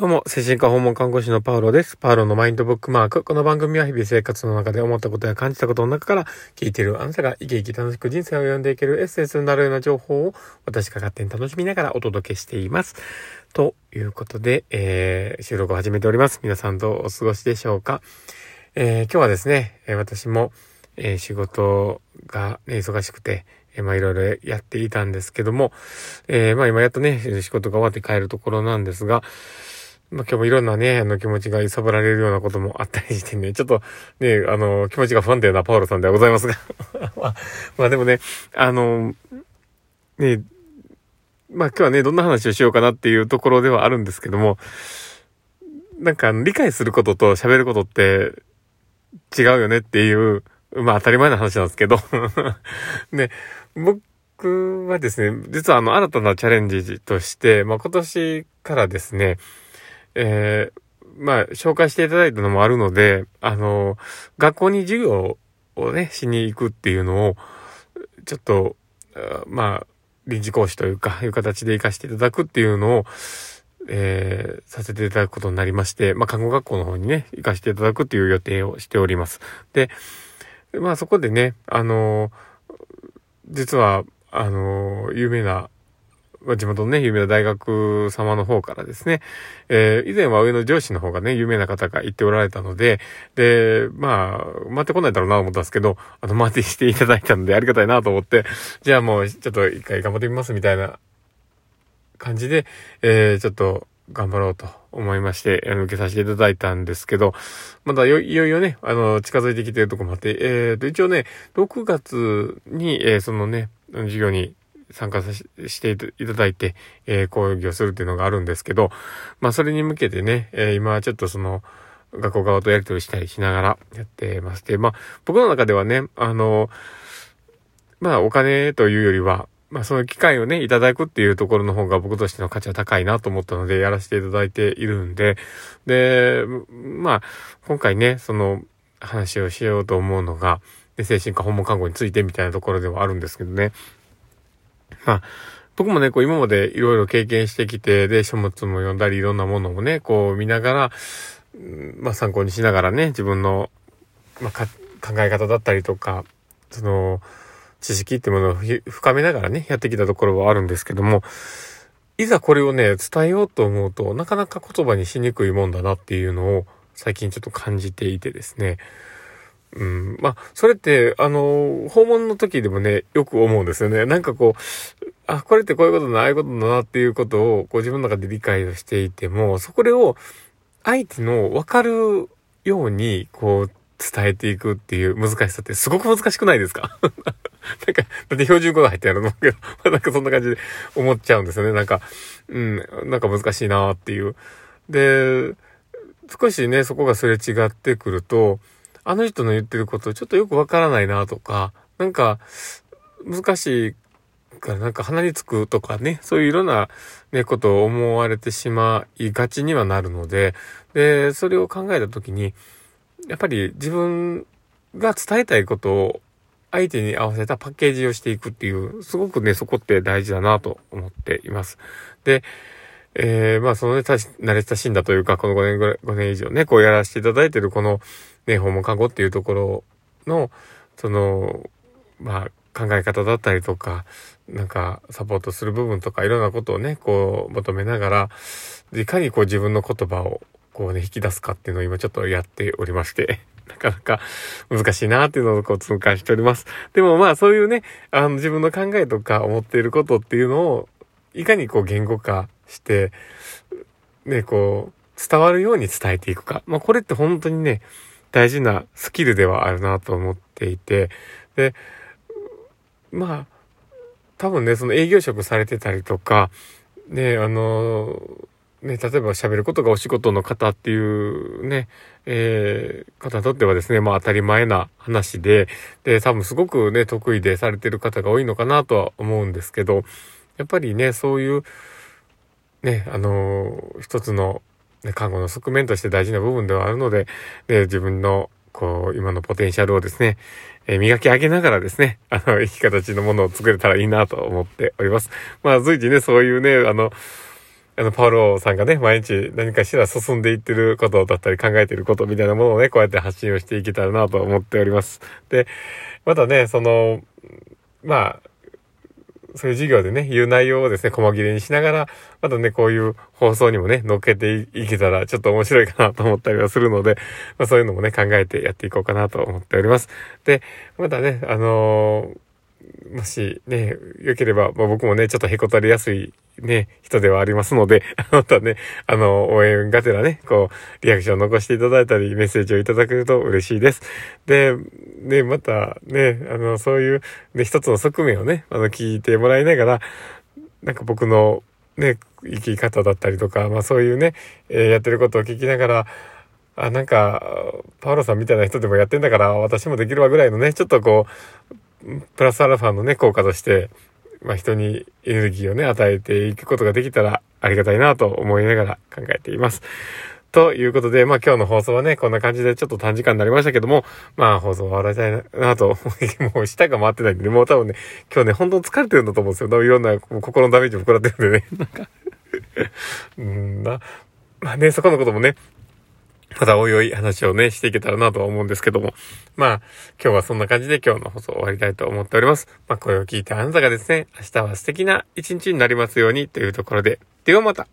どうも、精神科訪問看護師のパウロです。パウロのマインドブックマーク。この番組は日々生活の中で思ったことや感じたことの中から聞いているあなたが生き生き楽しく人生を読んでいけるエッセンスになるような情報を私が勝手に楽しみながらお届けしています。ということで、えー、収録を始めております。皆さんどうお過ごしでしょうか？えー、今日はですね、私も、えー、仕事が、ね、忙しくて、えまあいろいろやっていたんですけども、えー、まあ今やっとね、仕事が終わって帰るところなんですが、ま、今日もいろんなね、あの気持ちが揺さぶられるようなこともあったりしてね、ちょっとね、あの、気持ちが不安定なパウロさんではございますが。まあ、まあでもね、あの、ね、まあ今日はね、どんな話をしようかなっていうところではあるんですけども、なんか理解することと喋ることって違うよねっていう、まあ当たり前な話なんですけど。ね、僕はですね、実はあの新たなチャレンジとして、まあ今年からですね、えー、まあ、紹介していただいたのもあるので、あの、学校に授業をね、しに行くっていうのを、ちょっと、まあ、臨時講師というか、いう形で行かせていただくっていうのを、えー、させていただくことになりまして、まあ、看護学校の方にね、行かせていただくっていう予定をしております。で、まあ、そこでね、あの実は、あの有名なまあ、地元のね、有名な大学様の方からですね、えー、以前は上の上司の方がね、有名な方が言っておられたので、で、まあ、待ってこないだろうなと思ったんですけど、あの、待ってしていただいたのでありがたいなと思って、じゃあもう、ちょっと一回頑張ってみますみたいな感じで、えー、ちょっと頑張ろうと思いまして、あの、受けさせていただいたんですけど、まだいよいよね、あの、近づいてきてるとこもあって、えーと、一応ね、6月に、えー、そのね、授業に参加さしていただいて、えー、講義をするっていうのがあるんですけど、まあそれに向けてね、えー、今はちょっとその、学校側とやり取りしたりしながらやってまして、まあ僕の中ではね、あの、まあお金というよりは、まあその機会をね、いただくっていうところの方が僕としての価値は高いなと思ったのでやらせていただいているんで、で、まあ今回ね、その話をしようと思うのが、精神科訪問看護についてみたいなところではあるんですけどね。まあ、僕もね、こう今までいろいろ経験してきて、で、書物も読んだり、いろんなものもね、こう見ながら、まあ参考にしながらね、自分の、まあ、考え方だったりとか、その、知識ってものを深めながらね、やってきたところはあるんですけども、いざこれをね、伝えようと思うと、なかなか言葉にしにくいもんだなっていうのを、最近ちょっと感じていてですね。うん。まあ、それって、あの、訪問の時でもね、よく思うんですよね。なんかこう、あ、これってこういうことだな、ああいうことだなっていうことを、こう自分の中で理解をしていても、そこを、相手の分かるように、こう、伝えていくっていう難しさってすごく難しくないですか？なんか、だって標準語が入ってやると思うけど、なんかそんな感じで思っちゃうんですよね。なんか、うん、なんか難しいなっていう。で、少しね、そこがすれ違ってくると、あの人の言ってることちょっとよくわからないなとか、なんか難しいからなんか鼻につくとかね、そういういろんなね、ことを思われてしまいがちにはなるので、で、それを考えたときに、やっぱり自分が伝えたいことを相手に合わせたパッケージをしていくっていう、すごくね、そこって大事だなと思っています。で、えー、まあそのね、慣れ親しんだというか、この5年ぐらい、5年以上ね、こうやらせていただいてるこの、ね、訪問看護っていうところの、その、まあ考え方だったりとか、なんかサポートする部分とかいろんなことをね、こう求めながら、いかにこう自分の言葉をこうね、引き出すかっていうのを今ちょっとやっておりまして、なかなか難しいなっていうのをこう痛感しております。でもまあそういうね、あの自分の考えとか思っていることっていうのを、いかにこう言語化して、ね、こう、伝わるように伝えていくか。まあ、これって本当にね、大事なスキルではあるなと思っていて、で、まあ、多分ね、その営業職されてたりとか、ね、あの、ね、例えば喋ることがお仕事の方っていうね、えー、方にとってはですね、まあ当たり前な話で、で、多分すごくね、得意でされてる方が多いのかなとは思うんですけど、やっぱりね、そういう、ね、あのー、一つの、ね、看護の側面として大事な部分ではあるので、ね、自分の、こう、今のポテンシャルをですね、えー、磨き上げながらですね、あの、生き形のものを作れたらいいなと思っております。まあ、随時ね、そういうね、あの、あの、パウロさんがね、毎日何かしら進んでいってることだったり考えていることみたいなものをね、こうやって発信をしていけたらなと思っております。で、またね、その、まあ、そういう授業でね、言う内容をですね、細切れにしながら、またね、こういう放送にもね、乗っけていけたら、ちょっと面白いかなと思ったりはするので、まあそういうのもね、考えてやっていこうかなと思っております。で、またね、あのーもしね、良ければ、まあ、僕もね、ちょっとへこたれやすいね、人ではありますので、またね、あの、応援がてらね、こう、リアクション残していただいたり、メッセージをいただけると嬉しいです。で、ね、またね、あの、そういう、ね、一つの側面をね、あの、聞いてもらいながら、なんか僕のね、生き方だったりとか、まあそういうね、えー、やってることを聞きながら、あ、なんか、パウロさんみたいな人でもやってんだから、私もできるわぐらいのね、ちょっとこう、プラスアルファのね、効果として、まあ、人にエネルギーをね、与えていくことができたらありがたいなと思いながら考えています。ということで、まあ今日の放送はね、こんな感じでちょっと短時間になりましたけども、まあ放送終わらせたいなと、もう舌が回ってないんでね、もう多分ね、今日ね、本当に疲れてるんだと思うんですよ。いろんな心のダメージを食らってるんでね、なんか うんな、まあね、そこのこともね、またおいおい話をね、していけたらなとは思うんですけども。まあ、今日はそんな感じで今日の放送終わりたいと思っております。まあ、これを聞いてあなたがですね、明日は素敵な一日になりますようにというところで。ではまた。